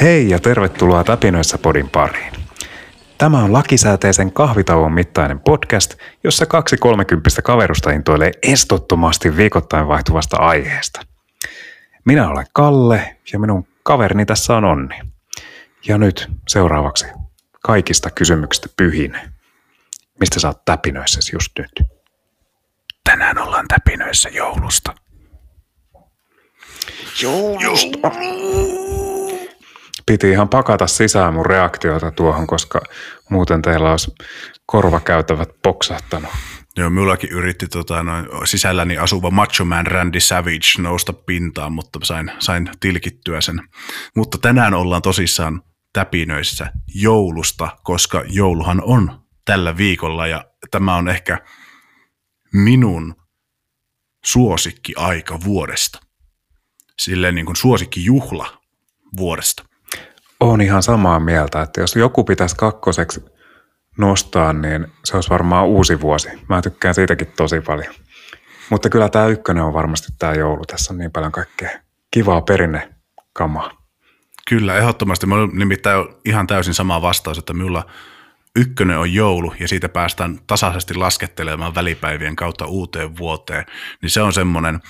Hei ja tervetuloa Täpinöissä podin pariin. Tämä on lakisääteisen kahvitauon mittainen podcast, jossa kaksi kolmekymppistä kaverusta intoilee estottomasti viikoittain vaihtuvasta aiheesta. Minä olen Kalle ja minun kaverini tässä on Onni. Ja nyt seuraavaksi kaikista kysymyksistä pyhin. Mistä sä oot täpinöissä just nyt? Tänään ollaan täpinöissä joulusta. Joulusta. Piti ihan pakata sisään mun reaktioita tuohon, koska muuten teillä olisi korvakäytävät poksahtanut. Joo, minullakin yritti tota, noin, sisälläni asuva Macho Man Randy Savage nousta pintaan, mutta sain, sain tilkittyä sen. Mutta tänään ollaan tosissaan täpinöissä joulusta, koska jouluhan on tällä viikolla ja tämä on ehkä minun suosikki aika vuodesta. Silleen niin kuin suosikki juhla vuodesta. Olen ihan samaa mieltä, että jos joku pitäisi kakkoseksi nostaa, niin se olisi varmaan uusi vuosi. Mä tykkään siitäkin tosi paljon. Mutta kyllä tämä ykkönen on varmasti tämä joulu. Tässä on niin paljon kaikkea kivaa perinnekamaa. Kyllä, ehdottomasti. Mä nimittäin ihan täysin sama vastaus, että minulla ykkönen on joulu ja siitä päästään tasaisesti laskettelemaan välipäivien kautta uuteen vuoteen. Niin se on semmoinen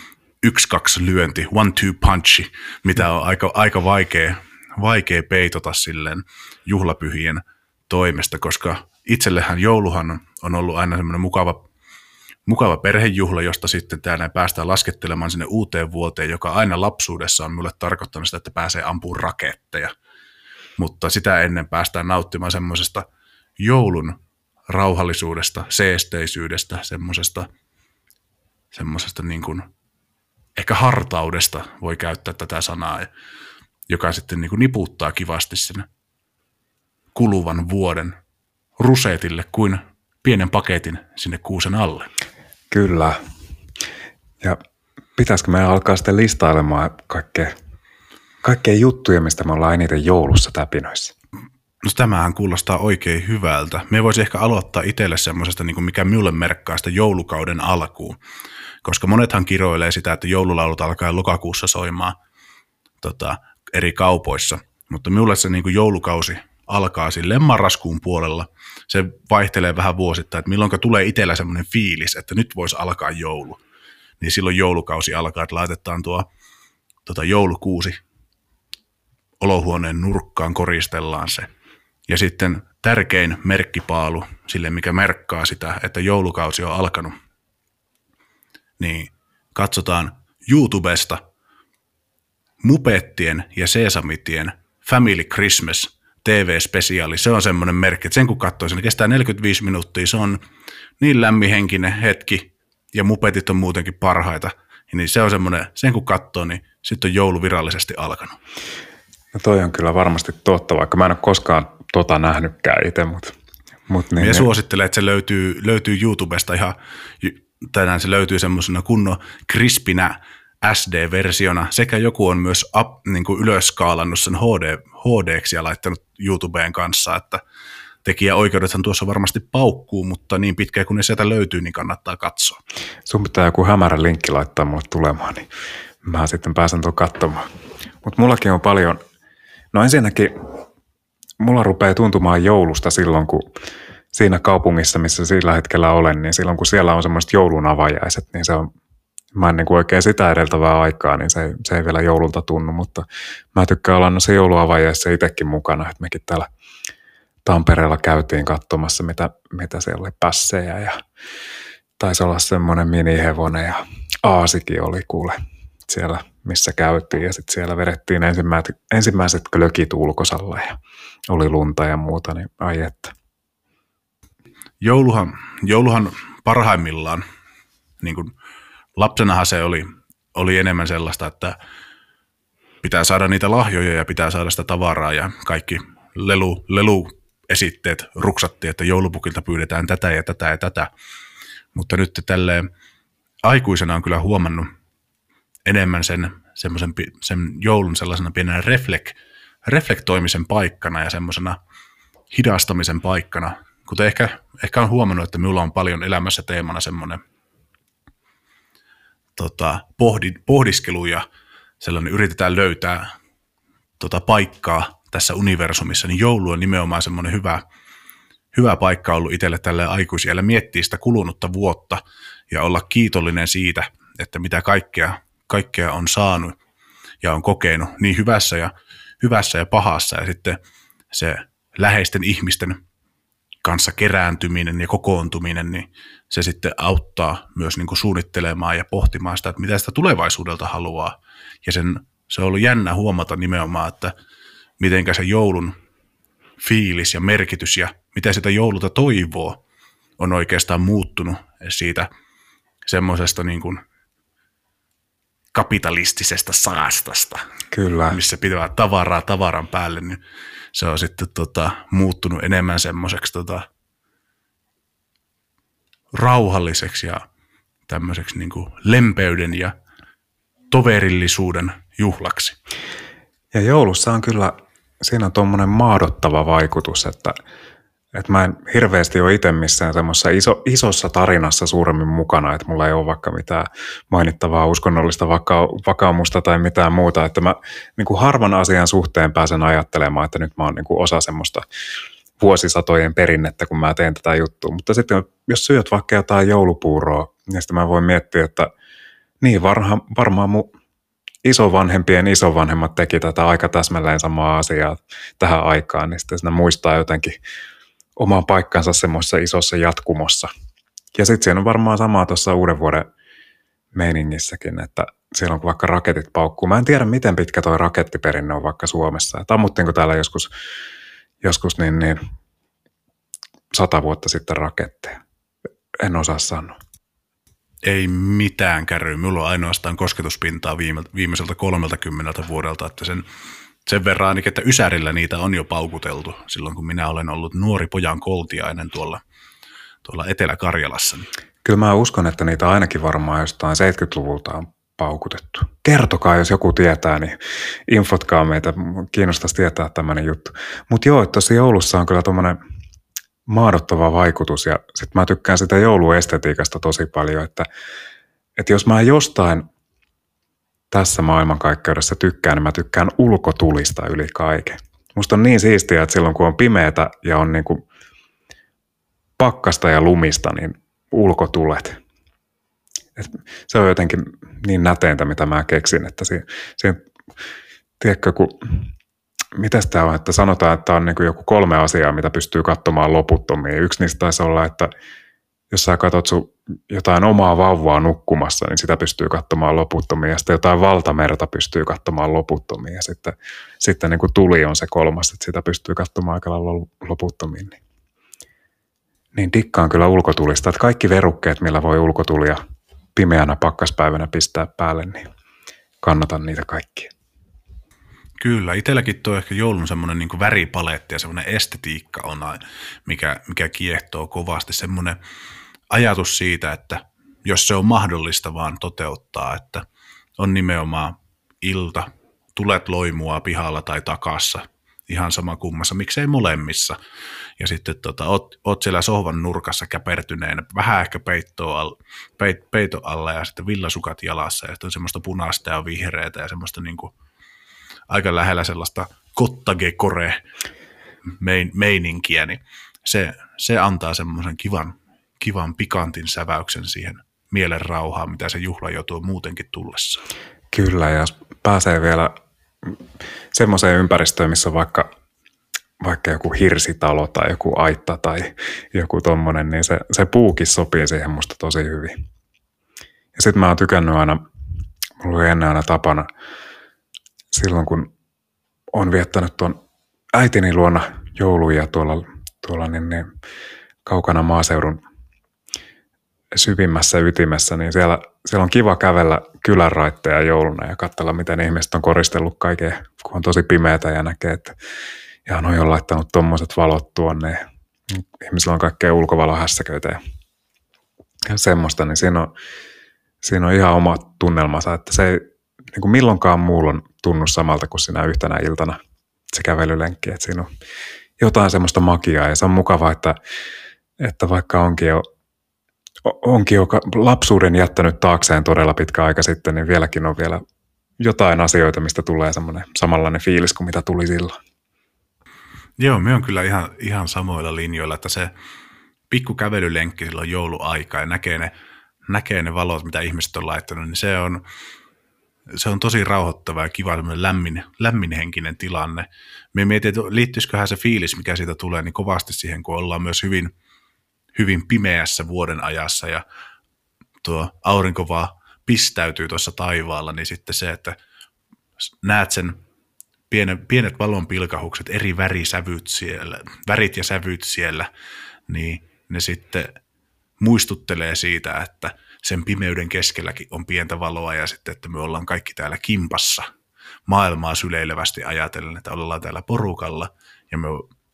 yksi-kaksi lyönti, one-two punchi, mitä on aika, aika vaikea, vaikea peitota silleen juhlapyhien toimesta, koska itsellehän jouluhan on ollut aina semmoinen mukava, mukava perhejuhla, josta sitten täällä päästään laskettelemaan sinne uuteen vuoteen, joka aina lapsuudessa on mulle tarkoittanut sitä, että pääsee ampumaan raketteja. Mutta sitä ennen päästään nauttimaan semmoisesta joulun rauhallisuudesta, seesteisyydestä, semmoisesta, semmoisesta niin kuin, ehkä hartaudesta voi käyttää tätä sanaa, joka sitten niin kuin niputtaa kivasti sen kuluvan vuoden rusetille kuin pienen paketin sinne kuusen alle. Kyllä. Ja pitäisikö me alkaa sitten listailemaan kaikkea, kaikkea juttuja, mistä me ollaan eniten joulussa täpinöissä? No tämähän kuulostaa oikein hyvältä. Me voisi ehkä aloittaa itselle semmoisesta, niin mikä minulle merkkaa sitä joulukauden alkuun. Koska monethan kiroilee sitä, että joululaulut alkaa lokakuussa soimaan tota, eri kaupoissa. Mutta minulle se niin joulukausi alkaa silleen marraskuun puolella. Se vaihtelee vähän vuosittain, että milloin tulee itsellä semmoinen fiilis, että nyt voisi alkaa joulu. Niin silloin joulukausi alkaa, että laitetaan tuo tota, joulukuusi olohuoneen nurkkaan, koristellaan se. Ja sitten tärkein merkkipaalu sille, mikä merkkaa sitä, että joulukausi on alkanut, niin katsotaan YouTubesta Mupettien ja Sesamitien Family Christmas TV-spesiaali. Se on semmoinen merkki, että sen kun katsoo, se kestää 45 minuuttia. Se on niin lämmihenkinen hetki ja mupetit on muutenkin parhaita. Niin se on semmoinen, sen kun katsoo, niin sitten on joulu virallisesti alkanut. No toi on kyllä varmasti totta, vaikka mä en ole koskaan tota nähnytkään itse, mutta... Mut niin, Minä suosittelen, että se löytyy, löytyy YouTubesta ihan, tänään se löytyy semmoisena kunnon krispinä SD-versiona, sekä joku on myös up, niin kuin ylöskaalannut sen HD, HDksi ja laittanut YouTubeen kanssa, että tekijäoikeudethan tuossa varmasti paukkuu, mutta niin pitkään kun ne sieltä löytyy, niin kannattaa katsoa. Sun pitää joku hämärä linkki laittaa mulle tulemaan, niin mä sitten pääsen tuon katsomaan. Mutta mullakin on paljon, no ensinnäkin mulla rupeaa tuntumaan joulusta silloin, kun siinä kaupungissa, missä sillä hetkellä olen, niin silloin kun siellä on semmoiset joulun avajaiset, niin se on, mä en niin kuin oikein sitä edeltävää aikaa, niin se, se ei vielä joululta tunnu, mutta mä tykkään olla noissa jouluavajaisissa itsekin mukana, että mekin täällä Tampereella käytiin katsomassa, mitä, mitä siellä oli pässejä ja taisi olla semmoinen minihevonen ja aasikin oli kuule siellä, missä käytiin ja sitten siellä vedettiin ensimmäiset, ensimmäiset klökit ulkosalla ja oli lunta ja muuta, niin ai että. Jouluhan, jouluhan parhaimmillaan, niin kuin lapsenahan se oli, oli enemmän sellaista, että pitää saada niitä lahjoja ja pitää saada sitä tavaraa ja kaikki lelu, lelu esitteet ruksattiin, että joulupukilta pyydetään tätä ja tätä ja tätä. Mutta nyt tälleen aikuisena on kyllä huomannut enemmän sen, semmoisen, sen joulun sellaisena pienenä reflek, reflektoimisen paikkana ja semmoisena hidastamisen paikkana. Kuten ehkä, ehkä on huomannut, että minulla on paljon elämässä teemana semmoinen tota, pohdi, pohdiskelu ja sellainen yritetään löytää tota, paikkaa tässä universumissa, niin joulu on nimenomaan semmoinen hyvä, hyvä paikka ollut itselle tälle aikuisille miettiä sitä kulunutta vuotta ja olla kiitollinen siitä, että mitä kaikkea, kaikkea on saanut ja on kokenut niin hyvässä ja, hyvässä ja pahassa. Ja sitten se läheisten ihmisten kanssa kerääntyminen ja kokoontuminen, niin se sitten auttaa myös niin kuin suunnittelemaan ja pohtimaan sitä, että mitä sitä tulevaisuudelta haluaa. Ja sen, se on ollut jännä huomata nimenomaan, että miten se joulun fiilis ja merkitys ja mitä sitä joululta toivoo on oikeastaan muuttunut siitä semmoisesta niin kuin kapitalistisesta saastasta. Kyllä. Missä pitää tavaraa tavaran päälle, niin se on sitten tota, muuttunut enemmän semmoiseksi tota, rauhalliseksi ja tämmöiseksi niin kuin lempeyden ja toverillisuuden juhlaksi. Ja joulussa on kyllä, siinä on tuommoinen maadottava vaikutus, että, että mä en hirveästi ole itse missään semmoisessa iso, isossa tarinassa suuremmin mukana, että mulla ei ole vaikka mitään mainittavaa uskonnollista vaka, vakaumusta tai mitään muuta, että mä niin kuin harvan asian suhteen pääsen ajattelemaan, että nyt mä oon niin kuin osa semmoista vuosisatojen perinnettä, kun mä teen tätä juttua. Mutta sitten jos syöt vaikka jotain joulupuuroa, niin sitten mä voin miettiä, että niin varha, varmaan mun isovanhempien isovanhemmat teki tätä aika täsmälleen samaa asiaa tähän aikaan, niin sitten muistaa jotenkin omaan paikkansa semmoisessa isossa jatkumossa. Ja sitten siinä on varmaan samaa tuossa uuden vuoden meiningissäkin, että silloin kun vaikka raketit paukkuu. Mä en tiedä, miten pitkä toi rakettiperinne on vaikka Suomessa. Että ammuttiinko täällä joskus, joskus niin, niin sata vuotta sitten raketteja? En osaa sanoa. Ei mitään kärryä. Minulla on ainoastaan kosketuspintaa viime, viimeiseltä 30 vuodelta, että sen sen verran ainakin, että Ysärillä niitä on jo paukuteltu silloin, kun minä olen ollut nuori pojan koltiainen tuolla, tuolla Etelä-Karjalassa. Kyllä mä uskon, että niitä ainakin varmaan jostain 70-luvulta on paukutettu. Kertokaa, jos joku tietää, niin infotkaa meitä. Kiinnostaisi tietää tämmöinen juttu. Mutta joo, tuossa joulussa on kyllä tuommoinen maadottava vaikutus ja sitten mä tykkään sitä jouluestetiikasta tosi paljon, että, että jos mä jostain tässä maailmankaikkeudessa tykkään, niin mä tykkään ulkotulista yli kaiken. Musta on niin siistiä, että silloin kun on pimeätä ja on niin kuin pakkasta ja lumista, niin ulkotulet. Et se on jotenkin niin näteintä, mitä mä keksin, että siinä, siinä tiedätkö, kun, mitä tämä on, että sanotaan, että on niin kuin joku kolme asiaa, mitä pystyy katsomaan loputtomiin. Yksi niistä taisi olla, että jos sä katsot sun jotain omaa vauvaa nukkumassa, niin sitä pystyy katsomaan loputtomiin. Ja sitten jotain valtamerta pystyy katsomaan loputtomiin. Ja sitten, sitten niin kuin tuli on se kolmas, että sitä pystyy katsomaan aika lailla loputtomiin. Niin, niin dikkaan kyllä ulkotulista. Että kaikki verukkeet, millä voi ulkotulia pimeänä pakkaspäivänä pistää päälle, niin kannatan niitä kaikkia. Kyllä, itselläkin tuo ehkä joulun semmoinen niin väripaletti ja semmoinen estetiikka on, mikä, mikä kiehtoo kovasti. Semmoinen ajatus siitä, että jos se on mahdollista vaan toteuttaa, että on nimenomaan ilta, tulet loimua pihalla tai takassa, ihan sama kummassa, miksei molemmissa. Ja sitten tota, oot, oot siellä sohvan nurkassa käpertyneenä, vähän ehkä al, peit, peito alla ja sitten villasukat jalassa ja sitten on semmoista punaista ja vihreätä ja semmoista niin kuin, aika lähellä sellaista kottagekore meininkiä, niin se, se antaa semmoisen kivan kivan pikantin säväyksen siihen mielen rauhaan, mitä se juhla joutuu muutenkin tullessa. Kyllä, ja pääsee vielä semmoiseen ympäristöön, missä vaikka, vaikka joku hirsitalo tai joku aitta tai joku tommonen, niin se, se puukin sopii siihen musta tosi hyvin. Ja sitten mä oon tykännyt aina, mulla oli ennen aina tapana, silloin kun on viettänyt tuon äitini luona jouluja tuolla, tuolla niin, niin kaukana maaseudun syvimmässä ytimessä, niin siellä, siellä on kiva kävellä kylän raitteja jouluna ja katsella, miten ihmiset on koristellut kaiken, kun on tosi pimeätä ja näkee, että ja on jo laittanut tuommoiset valot tuonne. Ihmisillä on kaikkea ulkovalohässäköitä ja, ja semmoista, niin siinä on, siinä on ihan oma tunnelmansa, että se ei niin kuin milloinkaan muulla on tunnu samalta kuin sinä yhtenä iltana se kävelylenkki, että siinä on jotain semmoista magiaa ja se on mukava, että, että vaikka onkin jo, onkin jo lapsuuden jättänyt taakseen todella pitkä aika sitten, niin vieläkin on vielä jotain asioita, mistä tulee semmoinen samanlainen fiilis kuin mitä tuli silloin. Joo, me on kyllä ihan, ihan samoilla linjoilla, että se pikku kävelylenkki silloin jouluaika ja näkee ne, näkee ne valot, mitä ihmiset on laittanut, niin se on, se on tosi rauhoittava ja kiva lämmin, lämminhenkinen tilanne. Me mietin, että liittyisiköhän se fiilis, mikä siitä tulee, niin kovasti siihen, kun ollaan myös hyvin, hyvin pimeässä vuoden ajassa ja tuo aurinko vaan pistäytyy tuossa taivaalla, niin sitten se, että näet sen pienet, pienet valonpilkahukset, eri värisävyt siellä, värit ja sävyt siellä, niin ne sitten muistuttelee siitä, että sen pimeyden keskelläkin on pientä valoa ja sitten, että me ollaan kaikki täällä kimpassa maailmaa syleilevästi ajatellen, että ollaan täällä porukalla ja me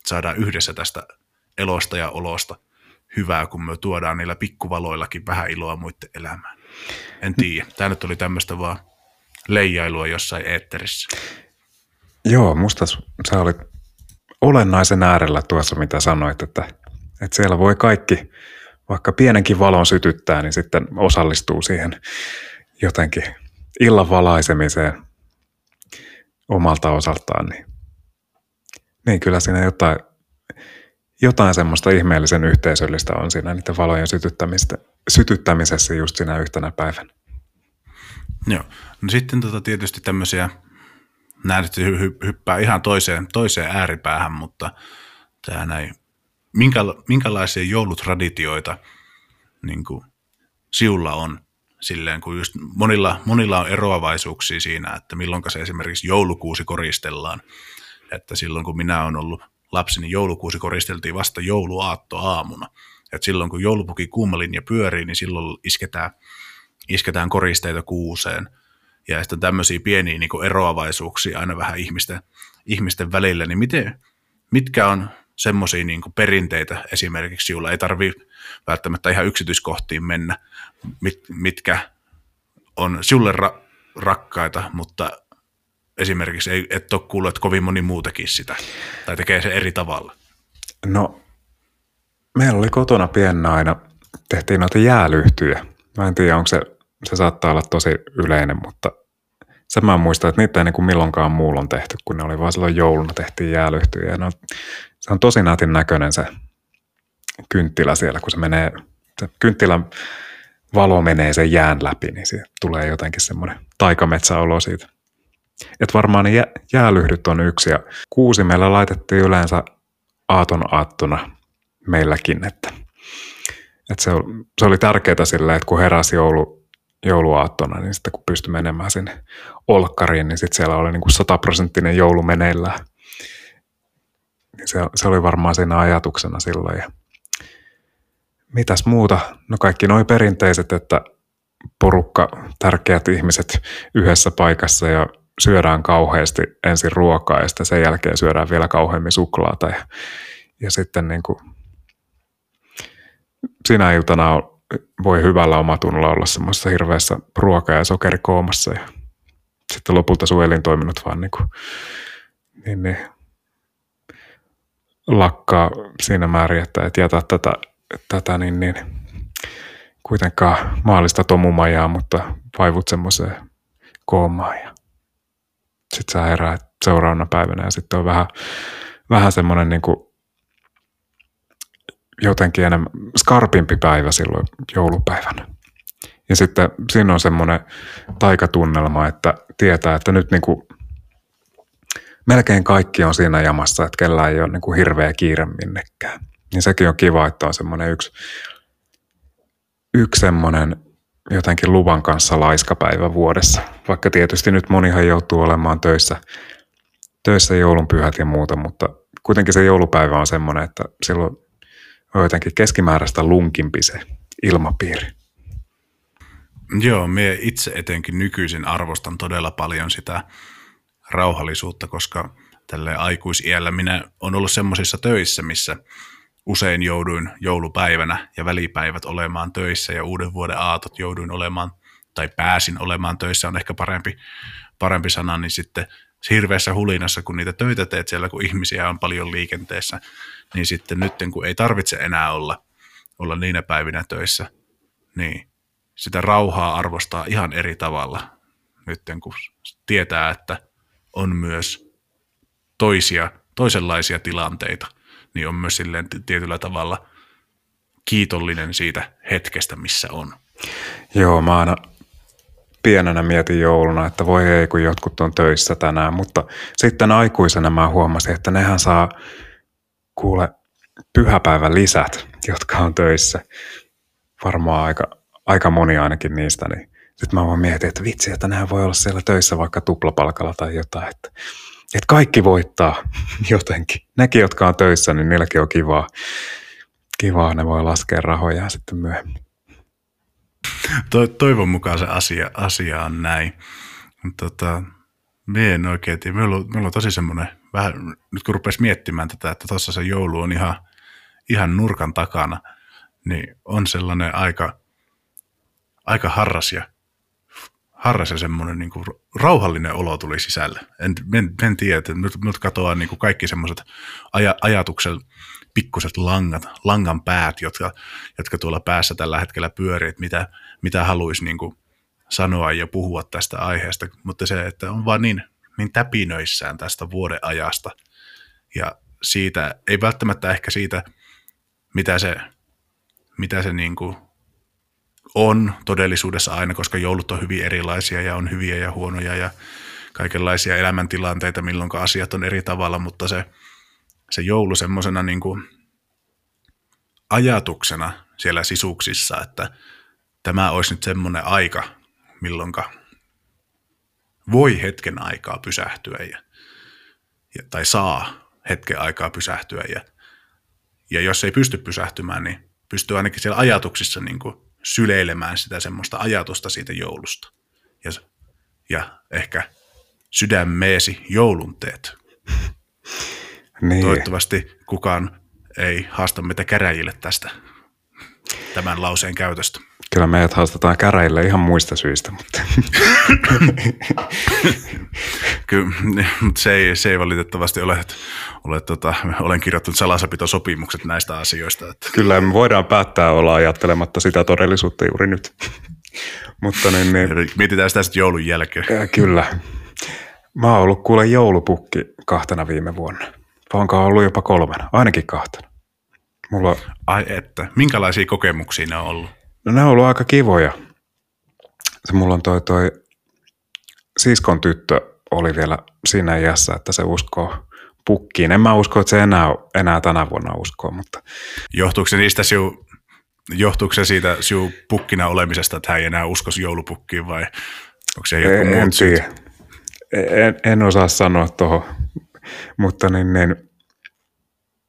saadaan yhdessä tästä elosta ja olosta hyvää, kun me tuodaan niillä pikkuvaloillakin vähän iloa muiden elämään. En tiedä. Tämä nyt oli tämmöistä vaan leijailua jossain eetterissä. Joo, musta sä olit olennaisen äärellä tuossa, mitä sanoit, että, että siellä voi kaikki, vaikka pienenkin valon sytyttää, niin sitten osallistuu siihen jotenkin illan valaisemiseen omalta osaltaan. Niin, niin kyllä siinä jotain, jotain semmoista ihmeellisen yhteisöllistä on siinä niiden valojen sytyttämistä, sytyttämisessä just siinä yhtenä päivänä. Joo. No sitten tota tietysti tämmöisiä nämä nyt hyppää ihan toiseen, toiseen ääripäähän, mutta tämä näin, minkä, minkälaisia joulutraditioita niin kuin siulla on silleen, kun just monilla, monilla on eroavaisuuksia siinä, että milloin se esimerkiksi joulukuusi koristellaan. Että silloin kun minä olen ollut lapsi, niin joulukuusi koristeltiin vasta jouluaatto aamuna. Että silloin kun joulupuki kuumalinja pyörii, niin silloin isketään, isketään koristeita kuuseen – ja sitten tämmöisiä pieniä niin kuin eroavaisuuksia aina vähän ihmisten, ihmisten välillä, niin miten, mitkä on semmoisia niin perinteitä esimerkiksi, joilla ei tarvi välttämättä ihan yksityiskohtiin mennä, mit, mitkä on sinulle ra- rakkaita, mutta esimerkiksi ei, et ole kuullut, että kovin moni muu tekisi sitä tai tekee se eri tavalla? No, meillä oli kotona piennä aina, tehtiin noita jäälyhtyjä. Mä en tiedä, onko se, se saattaa olla tosi yleinen, mutta sen mä muistan, että niitä ei niin kuin milloinkaan muulla on tehty, kun ne oli vaan silloin jouluna tehtiin jäälyhtyjä. No, se on tosi nätin näköinen se kynttilä siellä, kun se menee, se kynttilän valo menee sen jään läpi, niin siitä tulee jotenkin semmoinen taikametsäolo siitä. Että varmaan ne jäälyhdyt on yksi ja kuusi meillä laitettiin yleensä aaton aattona meilläkin, että, että se, se oli tärkeää sillä, että kun heräsi joulu, jouluaattona, niin sitten kun pystyi menemään sinne olkkariin, niin sitten siellä oli niin kuin sataprosenttinen joulu meneillään. Niin se, se oli varmaan siinä ajatuksena silloin. Ja mitäs muuta? No kaikki noin perinteiset, että porukka, tärkeät ihmiset yhdessä paikassa ja syödään kauheasti ensin ruokaa ja sitten sen jälkeen syödään vielä kauheammin suklaata. Ja, ja sitten niin kuin, sinä iltana on voi hyvällä omatunnolla olla semmoisessa hirveässä ruoka- ja sokerikoomassa ja sitten lopulta sun elintoiminnot vaan niin, kuin, niin, niin lakkaa siinä määrin, että et jätä tätä, tätä niin, niin, kuitenkaan maallista tomumajaa, mutta vaivut semmoiseen koomaan ja sitten sä heräät seuraavana päivänä ja sitten on vähän, vähän semmoinen niin jotenkin enemmän skarpimpi päivä silloin joulupäivänä. Ja sitten siinä on semmoinen taikatunnelma, että tietää, että nyt niin kuin melkein kaikki on siinä jamassa, että kellä ei ole niin kuin hirveä kiire minnekään. Niin sekin on kiva, että on semmoinen yksi, yksi semmoinen jotenkin luvan kanssa laiskapäivä vuodessa. Vaikka tietysti nyt monihan joutuu olemaan töissä, töissä joulunpyhät ja muuta, mutta kuitenkin se joulupäivä on semmoinen, että silloin on jotenkin keskimääräistä lunkimpi se ilmapiiri. Joo, me itse etenkin nykyisin arvostan todella paljon sitä rauhallisuutta, koska tälle aikuisiällä minä olen ollut semmoisissa töissä, missä usein jouduin joulupäivänä ja välipäivät olemaan töissä ja uuden vuoden aatot jouduin olemaan tai pääsin olemaan töissä on ehkä parempi, parempi sana, niin sitten hirveässä hulinassa, kun niitä töitä teet siellä, kun ihmisiä on paljon liikenteessä, niin sitten nyt kun ei tarvitse enää olla, olla niinä päivinä töissä, niin sitä rauhaa arvostaa ihan eri tavalla nyt, kun tietää, että on myös toisia, toisenlaisia tilanteita, niin on myös silleen tietyllä tavalla kiitollinen siitä hetkestä, missä on. Joo, mä aina pienenä mietin jouluna, että voi ei, kun jotkut on töissä tänään, mutta sitten aikuisena mä huomasin, että nehän saa kuule pyhäpäivän lisät, jotka on töissä. Varmaan aika, aika moni ainakin niistä, niin sitten mä vaan mietin, että vitsi, että nehän voi olla siellä töissä vaikka tuplapalkalla tai jotain, että, että kaikki voittaa jotenkin. Nekin, jotka on töissä, niin niilläkin on kivaa. Kivaa, ne voi laskea rahoja sitten myöhemmin. To, toivon mukaan se asia, asia on näin. Tota, me en oikein tiedä. Meillä on, meillä on tosi semmoinen, vähän, nyt kun rupesi miettimään tätä, että tuossa se joulu on ihan, ihan nurkan takana, niin on sellainen aika, aika harras ja, harras ja semmoinen niin kuin rauhallinen olo tuli sisälle. En, en, en tiedä, että nyt, nyt katoaa niin kuin kaikki semmoiset aja, ajatukset, pikkuset langat, langan päät, jotka, jotka tuolla päässä tällä hetkellä pyörii, että mitä, mitä haluaisi niin kuin sanoa ja puhua tästä aiheesta, mutta se, että on vaan niin, niin täpinöissään tästä vuoden ajasta ja siitä, ei välttämättä ehkä siitä, mitä se, mitä se niin kuin on todellisuudessa aina, koska joulut on hyvin erilaisia ja on hyviä ja huonoja ja kaikenlaisia elämäntilanteita, milloin asiat on eri tavalla, mutta se, se joulu semmoisena niin ajatuksena siellä sisuksissa, että tämä olisi nyt semmoinen aika, milloin voi hetken aikaa pysähtyä ja, ja, tai saa hetken aikaa pysähtyä ja, ja jos ei pysty pysähtymään, niin pystyy ainakin siellä ajatuksissa niin kuin syleilemään sitä semmoista ajatusta siitä joulusta. Ja, ja ehkä sydämeesi joulun teet. Niin. Toivottavasti kukaan ei haasta meitä käräjille tästä tämän lauseen käytöstä. Kyllä meidät haastetaan käräjille ihan muista syistä, mutta... Kyllä, mutta se ei, se ei valitettavasti ole, ole tota, olen kirjoittanut salasapitosopimukset näistä asioista. Että. Kyllä me voidaan päättää olla ajattelematta sitä todellisuutta juuri nyt. mutta niin, niin, Mietitään sitä sitten joulun jälkeen. Kyllä. Mä oon ollut kuule joulupukki kahtena viime vuonna. Onko ollut jopa kolmena, ainakin kahtena. Mulla... Ai että, minkälaisia kokemuksia ne on ollut? No ne on ollut aika kivoja. Se mulla on toi, toi siskon tyttö oli vielä siinä iässä, että se uskoo pukkiin. En mä usko, että se enää, enää tänä vuonna uskoo, mutta... Johtuuko se niistä siu, johtuuko se siitä siu pukkina olemisesta, että hän ei enää uskoisi joulupukkiin vai onko se joku en, muut en, en, en, osaa sanoa tuohon, mutta niin, niin,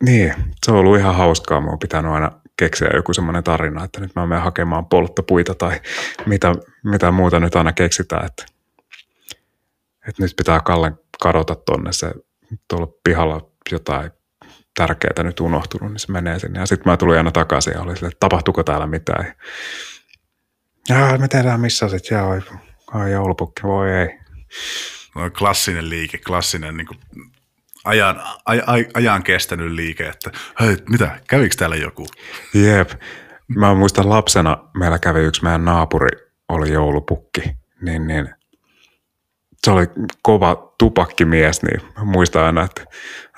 niin, se on ollut ihan hauskaa. Mä oon pitänyt aina keksiä joku semmoinen tarina, että nyt mä menen hakemaan polttopuita tai mitä, mitä muuta nyt aina keksitään, että, että nyt pitää Kallen kadota tonne se tuolla pihalla jotain tärkeää nyt unohtunut, niin se menee sinne. Ja sitten mä tulin aina takaisin ja oli sille, että tapahtuuko täällä mitään. Ja me tehdään missä sitten, ja ai joulupukki, voi ei. No, klassinen liike, klassinen niin kuin ajan, aj, aj, ajan kestänyt liike, että hei, mitä, kävikö täällä joku? Jep. Mä muistan lapsena, meillä kävi yksi meidän naapuri, oli joulupukki, niin, niin se oli kova tupakkimies, niin mä muistan aina, että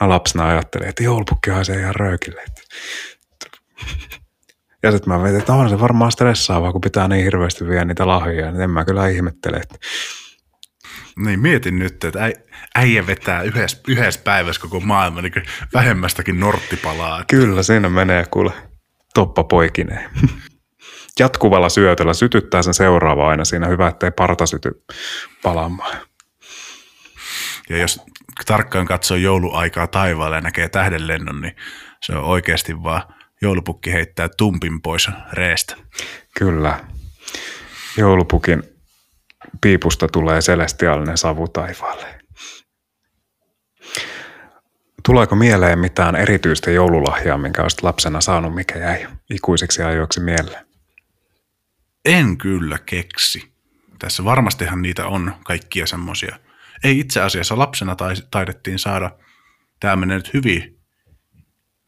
lapsena ajattelin, että joulupukki haisee ihan röykille. Ja sitten mä mietin, että on se varmaan stressaavaa, kun pitää niin hirveästi vielä niitä lahjoja, niin en mä kyllä ihmettele, että niin, mietin nyt, että äijä vetää yhdessä, yhdessä päivässä koko maailma niin vähemmästäkin norttipalaa. Kyllä, siinä menee kuule toppa poikineen. Jatkuvalla syötöllä sytyttää sen seuraava aina siinä. Hyvä, ettei parta syty palaamaan. Ja jos tarkkaan katsoo jouluaikaa taivaalle ja näkee tähdenlennon, niin se on oikeasti vaan joulupukki heittää tumpin pois reestä. Kyllä. Joulupukin piipusta tulee celestiaalinen savu taivaalle. Tuleeko mieleen mitään erityistä joululahjaa, minkä olisit lapsena saanut, mikä jäi ikuisiksi ajoiksi mieleen? En kyllä keksi. Tässä varmastihan niitä on kaikkia semmoisia ei itse asiassa lapsena taidettiin saada, tämä menee nyt hyvin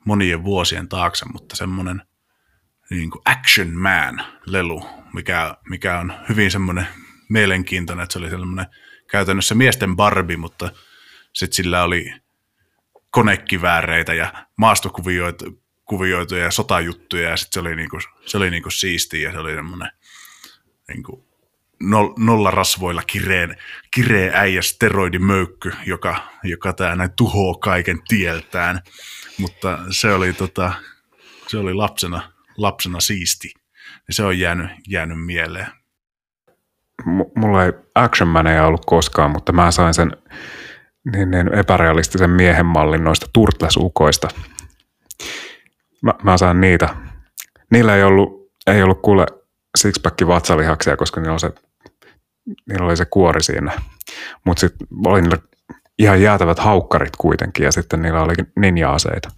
monien vuosien taakse, mutta semmoinen niin Action Man-lelu, mikä, mikä on hyvin semmoinen mielenkiintoinen, että se oli semmoinen käytännössä miesten Barbie, mutta sitten sillä oli konekivääreitä ja maastokuvioituja ja sotajuttuja ja sitten se oli, niinku, se oli niinku siistiä ja se oli semmoinen niinku nolla rasvoilla kireen, kireen äijä steroidimöykky, joka, joka tää näin tuhoaa kaiken tieltään. Mutta se oli, tota, se oli lapsena, lapsena siisti. Ja se on jäänyt, jäänyt mieleen. Mulla ei Action Maneja ollut koskaan, mutta mä sain sen niin, niin epärealistisen miehen mallin noista turtlesukoista. Mä, mä sain niitä. Niillä ei ollut, ei ollut kuule sixpack vatsalihaksia, koska niillä, on se, niillä oli se kuori siinä. Mutta sitten oli niillä ihan jäätävät haukkarit kuitenkin ja sitten niillä oli ninja-aseita.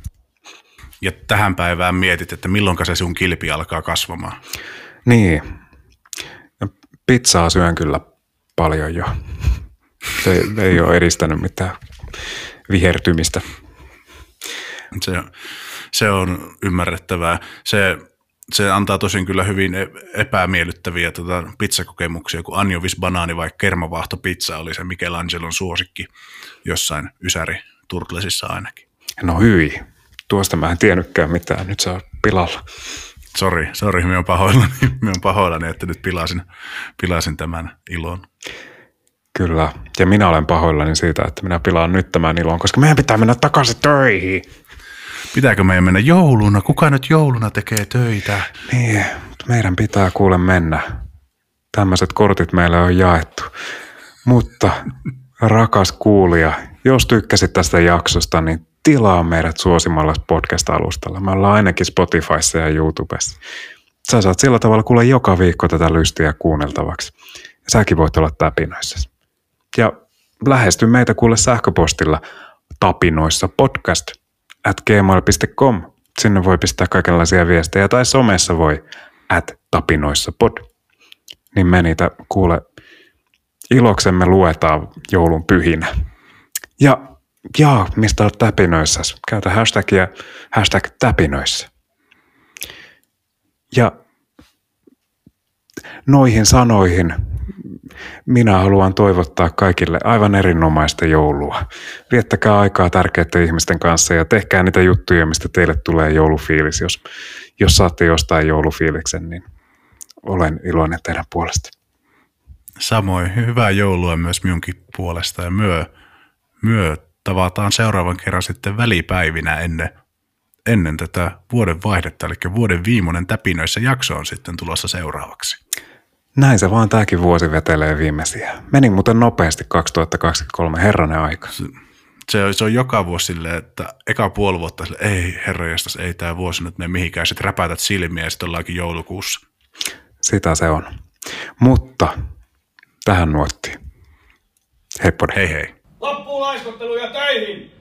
Ja tähän päivään mietit, että milloin se sun kilpi alkaa kasvamaan. Niin. Pizzaa syön kyllä paljon jo. Se ei ole edistänyt mitään vihertymistä. Se, se on ymmärrettävää. Se, se antaa tosin kyllä hyvin e- epämiellyttäviä tota, pizzakokemuksia, kun anjovis banaani vai kermavaahto pizza oli se Michelangelon suosikki jossain Ysäri Turtlesissa ainakin. No hyi, tuosta mä en tiennytkään mitään, nyt se on pilalla. Sori, sori, minä olen pahoillani, minä olen pahoillani, että nyt pilasin, pilasin tämän ilon. Kyllä, ja minä olen pahoillani siitä, että minä pilaan nyt tämän ilon, koska meidän pitää mennä takaisin töihin. Pitääkö meidän mennä jouluna? Kuka nyt jouluna tekee töitä? Niin, meidän pitää kuule mennä. Tämmöiset kortit meille on jaettu. Mutta rakas kuulija, jos tykkäsit tästä jaksosta, niin tilaa meidät suosimalla podcast-alustalla. Me ollaan ainakin Spotifyssa ja YouTubessa. Sä saat sillä tavalla kuule joka viikko tätä lystiä kuunneltavaksi. Ja säkin voit olla täpinöissä. Ja lähesty meitä kuule sähköpostilla tapinoissa podcast at gmail.com. Sinne voi pistää kaikenlaisia viestejä tai somessa voi at tapinoissa pod. Niin me niitä kuule iloksemme luetaan joulun pyhinä. Ja jaa, mistä olet täpinöissä? Käytä hashtagia hashtag täpinöissä. Ja noihin sanoihin minä haluan toivottaa kaikille aivan erinomaista joulua. Viettäkää aikaa tärkeiden ihmisten kanssa ja tehkää niitä juttuja, mistä teille tulee joulufiilis. Jos, jos saatte jostain joulufiiliksen, niin olen iloinen teidän puolesta. Samoin, hyvää joulua myös minunkin puolesta ja myö, myö tavataan seuraavan kerran sitten välipäivinä ennen, ennen tätä vuoden vaihdetta, eli vuoden viimeinen täpinöissä jakso on sitten tulossa seuraavaksi. Näin se vaan tämäkin vuosi vetelee viimeisiä. Meni muuten nopeasti 2023 herranen aika. Se, se, on, se on joka vuosi silleen, että eka puoli vuotta sille, ei herra ei tämä vuosi nyt mene mihinkään. Sitten räpätät silmiä ja sitten ollaankin joulukuussa. Sitä se on. Mutta tähän nuottiin. Heippa. Hei hei. Loppuun laiskottelu ja töihin!